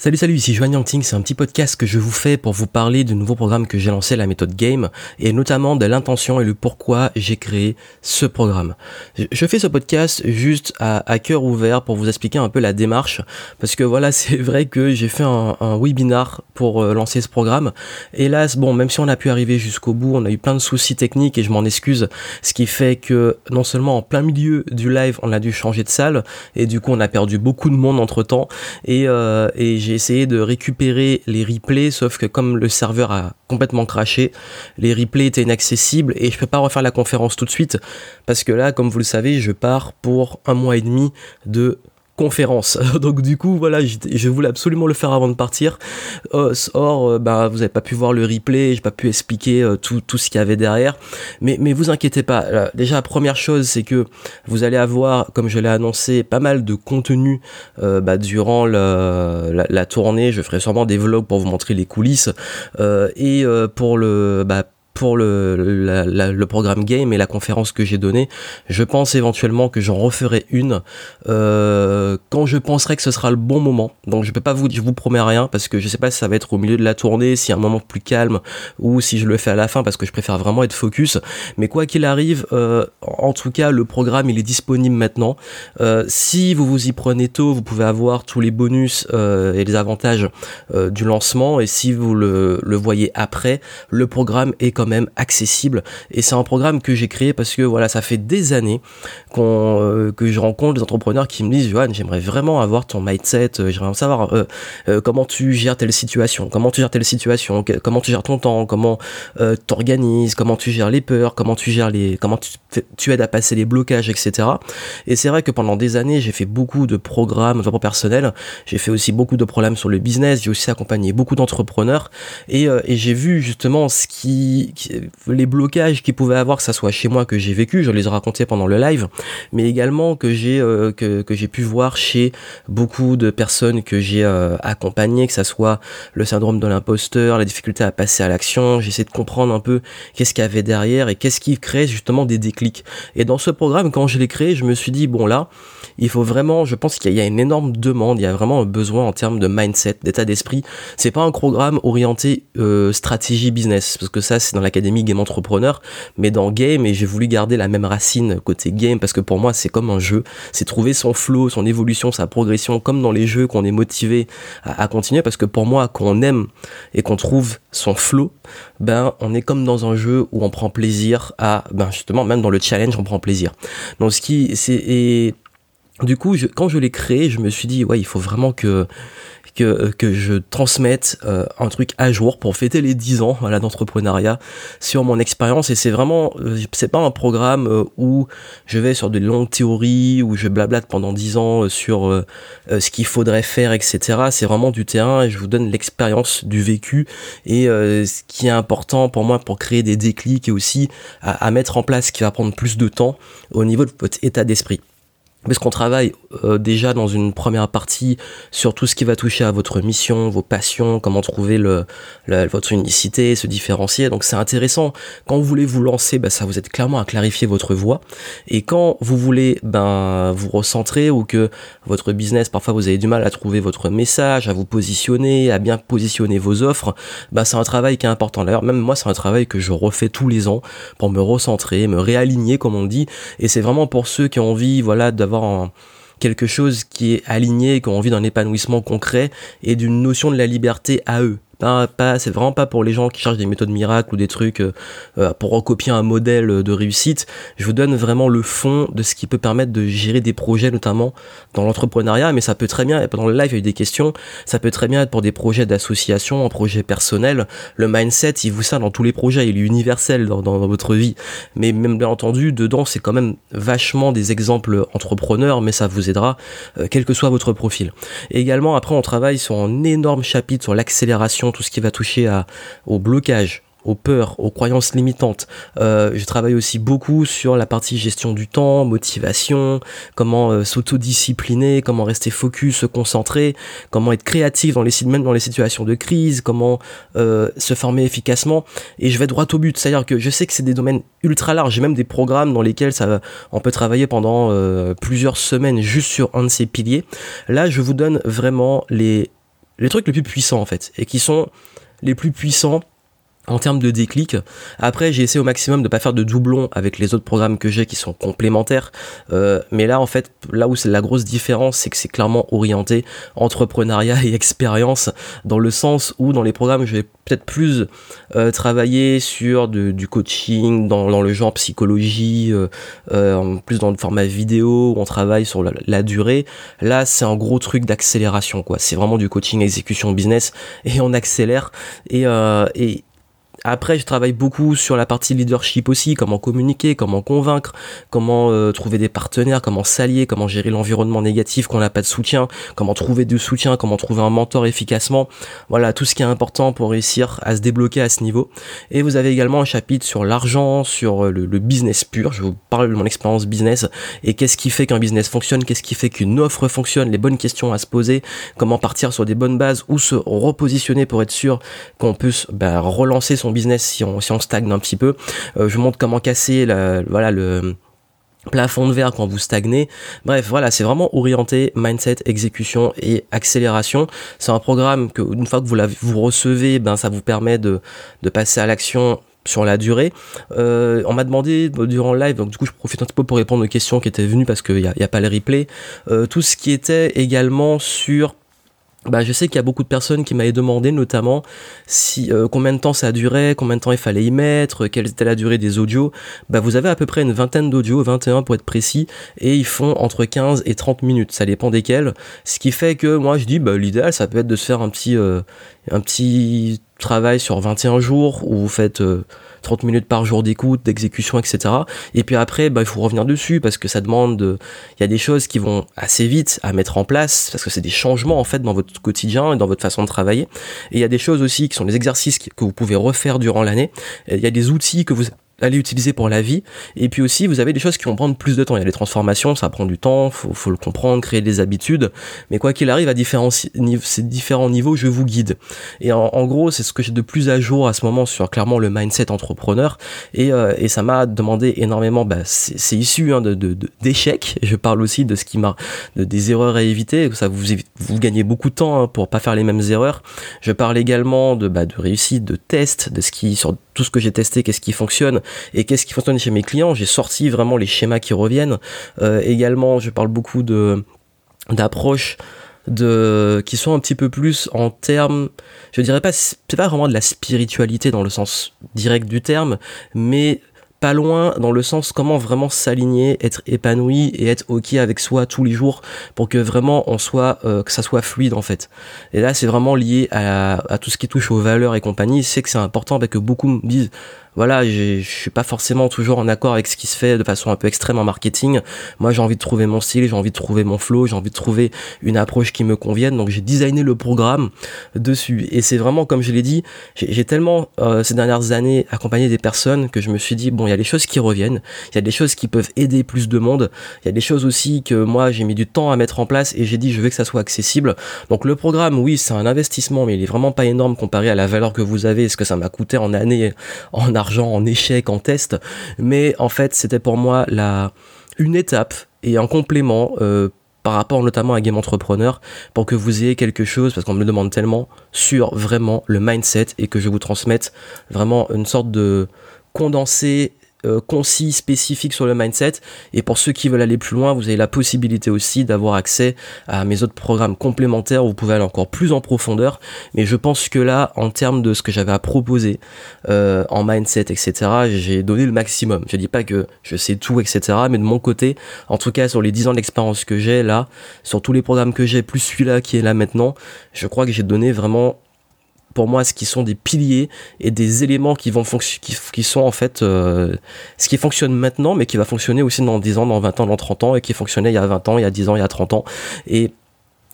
Salut salut, ici Joanne Yangting, c'est un petit podcast que je vous fais pour vous parler du nouveau programme que j'ai lancé, la méthode Game, et notamment de l'intention et le pourquoi j'ai créé ce programme. Je fais ce podcast juste à, cœur ouvert pour vous expliquer un peu la démarche, parce que voilà, c'est vrai que j'ai fait un, webinar pour euh, lancer ce programme. Hélas, bon, même si on a pu arriver jusqu'au bout, on a eu plein de soucis techniques et je m'en excuse, ce qui fait que non seulement en plein milieu du live, on a dû changer de salle, et du coup on a perdu beaucoup de monde entre temps, et, euh, et j'ai essayé de récupérer les replays, sauf que comme le serveur a complètement craché, les replays étaient inaccessibles et je peux pas refaire la conférence tout de suite parce que là, comme vous le savez, je pars pour un mois et demi de conférence. Donc du coup, voilà, je voulais absolument le faire avant de partir. Euh, or, euh, bah, vous n'avez pas pu voir le replay, j'ai pas pu expliquer euh, tout, tout ce qu'il y avait derrière. Mais, mais vous inquiétez pas. déjà, première chose, c'est que vous allez avoir, comme je l'ai annoncé, pas mal de contenu bah, durant la, la, tournée. Je ferai sûrement des vlogs pour vous montrer les coulisses. et pour le... Bah, pour le, programme game et la conférence que j'ai donnée. Je pense éventuellement que j'en referai une euh, quand je penserai que ce sera le bon moment. Donc je peux pas vous, je vous promets rien parce que je sais pas si ça va être au milieu de la tournée, si y a un moment plus calme ou si je le fais à la fin parce que je préfère vraiment être focus. Mais quoi qu'il arrive, euh, en tout cas le programme il est disponible maintenant. Euh, si vous vous y prenez tôt, vous pouvez avoir tous les bonus et les avantages du lancement et si vous le, le voyez après, le programme est comme même accessible. Et c'est un programme que j'ai créé parce que voilà, ça fait des années qu'on euh, que je rencontre des entrepreneurs qui me disent Johan, j'aimerais vraiment avoir ton mindset, euh, j'aimerais savoir euh, comment tu gères telle situation, comment tu gères telle situation, comment tu gères ton temps, comment t'organises, comment tu gères les peurs, comment tu gères les, comment tu, aides à passer les blocages, etc. Et c'est vrai que pendant des années, j'ai fait beaucoup de programmes de personnel, j'ai fait aussi beaucoup de problèmes sur le business, j'ai aussi accompagné beaucoup d'entrepreneurs et, et j'ai vu justement ce qui, les blocages qu'il pouvait avoir, que ça soit chez moi que j'ai vécu, je les ai racontés pendant le live, mais également que j'ai euh, que, que j'ai pu voir chez beaucoup de personnes que j'ai euh, accompagnées, que ça soit le syndrome de l'imposteur, la difficulté à passer à l'action. J'essaie de comprendre un peu qu'est-ce qu'il y avait derrière et qu'est-ce qui crée justement des déclics. Et dans ce programme, quand je l'ai créé, je me suis dit bon là, il faut vraiment, je pense qu'il y a une énorme demande, il y a vraiment un besoin en termes de mindset, d'état d'esprit. C'est pas un programme orienté euh, stratégie business parce que ça c'est l'académie Game Entrepreneur, mais dans Game et j'ai voulu garder la même racine côté game parce que pour moi c'est comme un jeu, c'est trouver son flow, son évolution, sa progression, comme dans les jeux qu'on est motivé à, continuer parce que pour moi quand on aime et qu'on trouve son flow, ben on est comme dans un jeu où on prend plaisir à, ben justement même dans le challenge on prend plaisir. Donc ce qui c'est du coup, quand je l'ai créé, je me suis dit, ouais, il faut vraiment que que, que je transmette euh, un truc à jour pour fêter les 10 ans voilà, d'entrepreneuriat sur mon expérience. Et c'est vraiment, euh, c'est pas un programme euh, où je vais sur de longues théories, où je blablate pendant 10 ans sur ce qu'il faudrait faire, etc. C'est vraiment du terrain et je vous donne l'expérience du vécu et ce qui est important pour moi pour créer des déclics et aussi à, à mettre en place qui va prendre plus de temps au niveau de votre état d'esprit parce qu'on travaille euh, déjà dans une première partie sur tout ce qui va toucher à votre mission, vos passions, comment trouver le, votre unicité, se différencier. Donc c'est intéressant. Quand vous voulez vous lancer, bah, ça vous aide clairement à clarifier votre voix. Et quand vous voulez ben, vous recentrer ou que votre business, parfois vous avez du mal à trouver votre message, à vous positionner, à bien positionner vos offres, ben, c'est un travail qui est important. D'ailleurs, même moi, c'est un travail que je refais tous les ans pour me recentrer, me réaligner, comme on dit. Et c'est vraiment pour ceux qui ont envie, voilà, de quelque chose qui est aligné, qui ont envie d'un épanouissement concret et d'une notion de la liberté à eux. Pas, c'est vraiment pas pour les gens qui cherchent des méthodes miracles ou des trucs euh, euh, pour recopier un modèle de réussite. Je vous donne vraiment le fond de ce qui peut permettre de gérer des projets, notamment dans l'entrepreneuriat, mais ça peut très bien, pendant le live il y a eu des questions, ça peut très bien être pour des projets d'association, en projet personnel. Le mindset, il vous ça dans tous les projets, il est universel dans, votre vie. Mais même bien entendu, dedans, c'est quand même vachement des exemples entrepreneurs, mais ça vous aidera, euh, quel que soit votre profil. Et également, après, on travaille sur un énorme chapitre sur l'accélération tout ce qui va toucher à, au blocage, aux peurs, aux croyances limitantes. Euh, je travaille aussi beaucoup sur la partie gestion du temps, motivation, comment euh, s'autodiscipliner, comment rester focus, se concentrer, comment être créatif dans les même dans les situations de crise, comment euh, se former efficacement. Et je vais droit au but, c'est-à-dire que je sais que c'est des domaines ultra larges. J'ai même des programmes dans lesquels ça, on peut travailler pendant plusieurs semaines juste sur un de ces piliers. Là, je vous donne vraiment les les trucs les plus puissants en fait, et qui sont les plus puissants en termes de déclic. Après, j'ai essayé au maximum de pas faire de doublons avec les autres programmes que j'ai qui sont complémentaires. Euh, mais là, en fait, là où c'est la grosse différence, c'est que c'est clairement orienté entrepreneuriat et expérience, dans le sens où dans les programmes, je vais peut-être plus euh, travailler sur du coaching, dans, le genre psychologie, euh, euh, plus dans le format vidéo, où on travaille sur la, durée. Là, c'est un gros truc d'accélération, quoi. C'est vraiment du coaching exécution business et on accélère. Et, et après, je travaille beaucoup sur la partie leadership aussi, comment communiquer, comment convaincre, comment euh, trouver des partenaires, comment s'allier, comment gérer l'environnement négatif quand on n'a pas de soutien, comment trouver du soutien, comment trouver un mentor efficacement. Voilà, tout ce qui est important pour réussir à se débloquer à ce niveau. Et vous avez également un chapitre sur l'argent, sur euh, le, le, business pur. Je vous parle de mon expérience business et qu'est-ce qui fait qu'un business fonctionne, qu'est-ce qui fait qu'une offre fonctionne, les bonnes questions à se poser, comment partir sur des bonnes bases ou se repositionner pour être sûr qu'on puisse ben, relancer son business si on, si on stagne un petit peu. Euh, je vous montre comment casser la, voilà, le plafond de verre quand vous stagnez. Bref, voilà, c'est vraiment orienté mindset, exécution et accélération. C'est un programme que une fois que vous, vous recevez, ben ça vous permet de, de passer à l'action sur la durée. Euh, on m'a demandé durant le live, donc du coup je profite un petit peu pour répondre aux questions qui étaient venues parce qu'il n'y a, a, pas le replay, euh, tout ce qui était également sur bah, je sais qu'il y a beaucoup de personnes qui m'avaient demandé notamment si euh, combien de temps ça durait, combien de temps il fallait y mettre, quelle était la durée des audios. Bah, vous avez à peu près une vingtaine d'audios, 21 pour être précis, et ils font entre 15 et 30 minutes, ça dépend desquels. Ce qui fait que moi je dis bah, l'idéal ça peut être de se faire un petit, euh, un petit travail sur 21 jours où vous faites 30 euh, minutes par jour d'écoute, d'exécution, etc. Et puis après, bah, il faut revenir dessus parce que ça demande, il y a des choses qui vont assez vite à mettre en place parce que c'est des changements en fait dans votre quotidien et dans votre façon de travailler. Et il y a des choses aussi qui sont des exercices que vous pouvez refaire durant l'année. Il y a des outils que vous allez utiliser pour la vie. Et puis aussi, vous avez des choses qui vont prendre plus de temps. Il y a les transformations, ça prend du temps, faut, faut le comprendre, créer des habitudes. Mais quoi qu'il arrive, à différents, ces différents niveaux, je vous guide. Et en, gros, c'est ce que j'ai de plus à jour à ce moment sur clairement le mindset entrepreneur. Et, euh, et ça m'a demandé énormément, bah, c'est issu hein, de, d'échecs. Je parle aussi de ce qui m'a, de, des erreurs à éviter. Ça vous, vous gagnez beaucoup de temps hein, pour pas faire les mêmes erreurs. Je parle également de, bah, de réussite, de tests, de ce qui, sur tout ce que j'ai testé, qu'est-ce qui fonctionne et qu'est-ce qui fonctionne chez mes clients? J'ai sorti vraiment les schémas qui reviennent. Euh, également, je parle beaucoup de d'approches de qui sont un petit peu plus en termes je dirais pas pas vraiment de la spiritualité dans le sens direct du terme mais pas loin dans le sens comment vraiment s'aligner, être épanoui et être ok avec soi tous les jours pour que vraiment on soit euh, que ça soit fluide en fait. Et là c'est vraiment lié à, à, tout ce qui touche aux valeurs et compagnie. C'est que c'est important parce que beaucoup me disent voilà, je suis pas forcément toujours en accord avec ce qui se fait de façon un peu extrême en marketing. Moi, j'ai envie de trouver mon style, j'ai envie de trouver mon flow, j'ai envie de trouver une approche qui me convienne. Donc, j'ai designé le programme dessus. Et c'est vraiment, comme je l'ai dit, j'ai tellement euh, ces dernières années accompagné des personnes que je me suis dit bon, il y a des choses qui reviennent, il y a des choses qui peuvent aider plus de monde, il y a des choses aussi que moi j'ai mis du temps à mettre en place et j'ai dit je veux que ça soit accessible. Donc, le programme, oui, c'est un investissement, mais il est vraiment pas énorme comparé à la valeur que vous avez, ce que ça m'a coûté en années, en argent en échec, en test, mais en fait c'était pour moi la une étape et un complément euh, par rapport notamment à Game Entrepreneur pour que vous ayez quelque chose, parce qu'on me le demande tellement, sur vraiment le mindset et que je vous transmette vraiment une sorte de condensé euh, concis, spécifique sur le mindset. Et pour ceux qui veulent aller plus loin, vous avez la possibilité aussi d'avoir accès à mes autres programmes complémentaires où vous pouvez aller encore plus en profondeur. Mais je pense que là, en termes de ce que j'avais à proposer euh, en mindset, etc., j'ai donné le maximum. Je dis pas que je sais tout, etc., mais de mon côté, en tout cas sur les 10 ans d'expérience que j'ai là, sur tous les programmes que j'ai, plus celui-là qui est là maintenant, je crois que j'ai donné vraiment pour moi ce qui sont des piliers et des éléments qui vont qui, qui sont en fait euh, ce qui fonctionne maintenant mais qui va fonctionner aussi dans 10 ans, dans 20 ans, dans 30 ans et qui fonctionnait il y a 20 ans, il y a 10 ans, il y a 30 ans. Et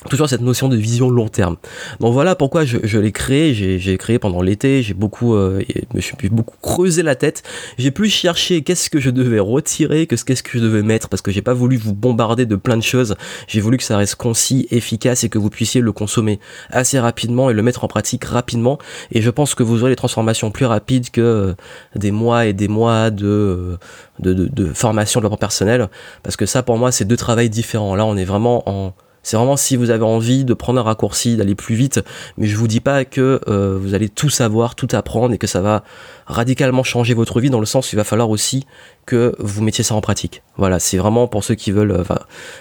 toujours cette notion de vision long terme. Donc voilà pourquoi je, je l'ai créé. J'ai créé pendant l'été. J'ai beaucoup, euh, me suis beaucoup creusé la tête. J'ai plus cherché qu'est-ce que je devais retirer que qu'est-ce que je devais mettre parce que j'ai pas voulu vous bombarder de plein de choses. J'ai voulu que ça reste concis, efficace et que vous puissiez le consommer assez rapidement et le mettre en pratique rapidement. Et je pense que vous aurez les transformations plus rapides que euh, des mois et des mois de, euh, de, de, de formation de développement personnel parce que ça pour moi c'est deux travails différents. Là on est vraiment en C'est vraiment si vous avez envie de prendre un raccourci, d'aller plus vite, mais je vous dis pas que euh, vous allez tout savoir, tout apprendre et que ça va radicalement changer votre vie dans le sens où il va falloir aussi que vous mettiez ça en pratique. Voilà, c'est vraiment pour ceux qui veulent, euh,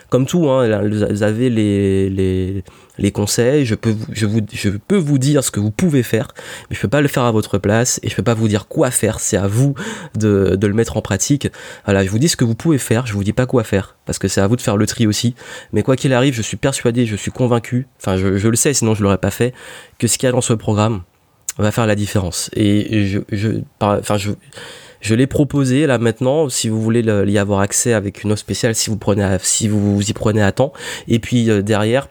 comme tout, hein, vous avez les, les, les conseils, je peux, vous, je, vous, je peux vous dire ce que vous pouvez faire, mais je peux pas le faire à votre place et je peux pas vous dire quoi faire, c'est à vous de, de le mettre en pratique. Voilà, je vous dis ce que vous pouvez faire, je vous dis pas quoi faire, parce que c'est à vous de faire le tri aussi, mais quoi qu'il arrive, je suis persuadé, je suis convaincu, enfin je, je le sais, sinon je l'aurais pas fait, que ce qu'il y a dans ce programme va faire la différence. Et je, je, enfin je je l'ai proposé là maintenant, si vous voulez y avoir accès avec une offre spéciale, si vous prenez, si vous y prenez à temps. Et puis euh, derrière,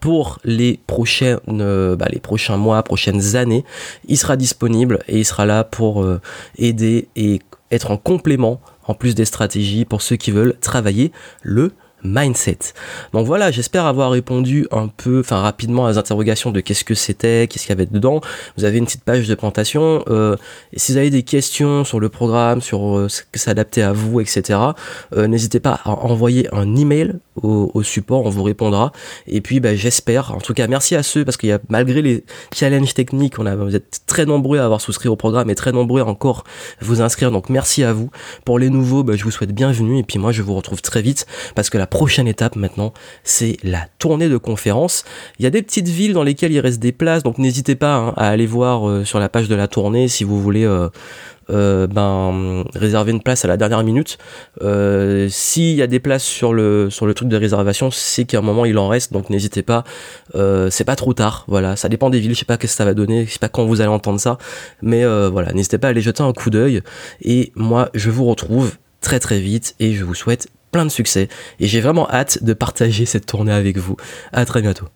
pour les prochains, euh, bah, les prochains mois, prochaines années, il sera disponible et il sera là pour euh, aider et être en complément en plus des stratégies pour ceux qui veulent travailler le mindset. Donc voilà, j'espère avoir répondu un peu, enfin rapidement à les interrogations de qu'est-ce que c'était, qu'est-ce qu'il y avait dedans. Vous avez une petite page de présentation. Euh, si vous avez des questions sur le programme, sur euh, ce que c'est adapté à vous, etc., euh, n'hésitez pas à envoyer un email au, support, on vous répondra. Et puis bah, j'espère, en tout cas merci à ceux, parce qu'il y a malgré les challenges techniques, on a, vous êtes très nombreux à avoir souscrit au programme et très nombreux à encore vous inscrire. Donc merci à vous. Pour les nouveaux, bah, je vous souhaite bienvenue et puis moi je vous retrouve très vite parce que la prochaine étape maintenant, c'est la tournée de conférences. Il y a des petites villes dans lesquelles il reste des places, donc n'hésitez pas hein, à aller voir euh, sur la page de la tournée si vous voulez euh, euh, ben, réserver une place à la dernière minute. S'il y a des places sur le, sur le truc de réservation, c'est qu'à un moment il en reste, donc n'hésitez pas. c'est pas trop tard, voilà. Ça dépend des villes, je sais pas ce que ça va donner, je sais pas quand vous allez entendre ça, mais voilà, n'hésitez pas à aller jeter un coup d'œil. Et moi, je vous retrouve très très vite et je vous souhaite plein de succès et j'ai vraiment hâte de partager cette tournée avec vous. À très bientôt.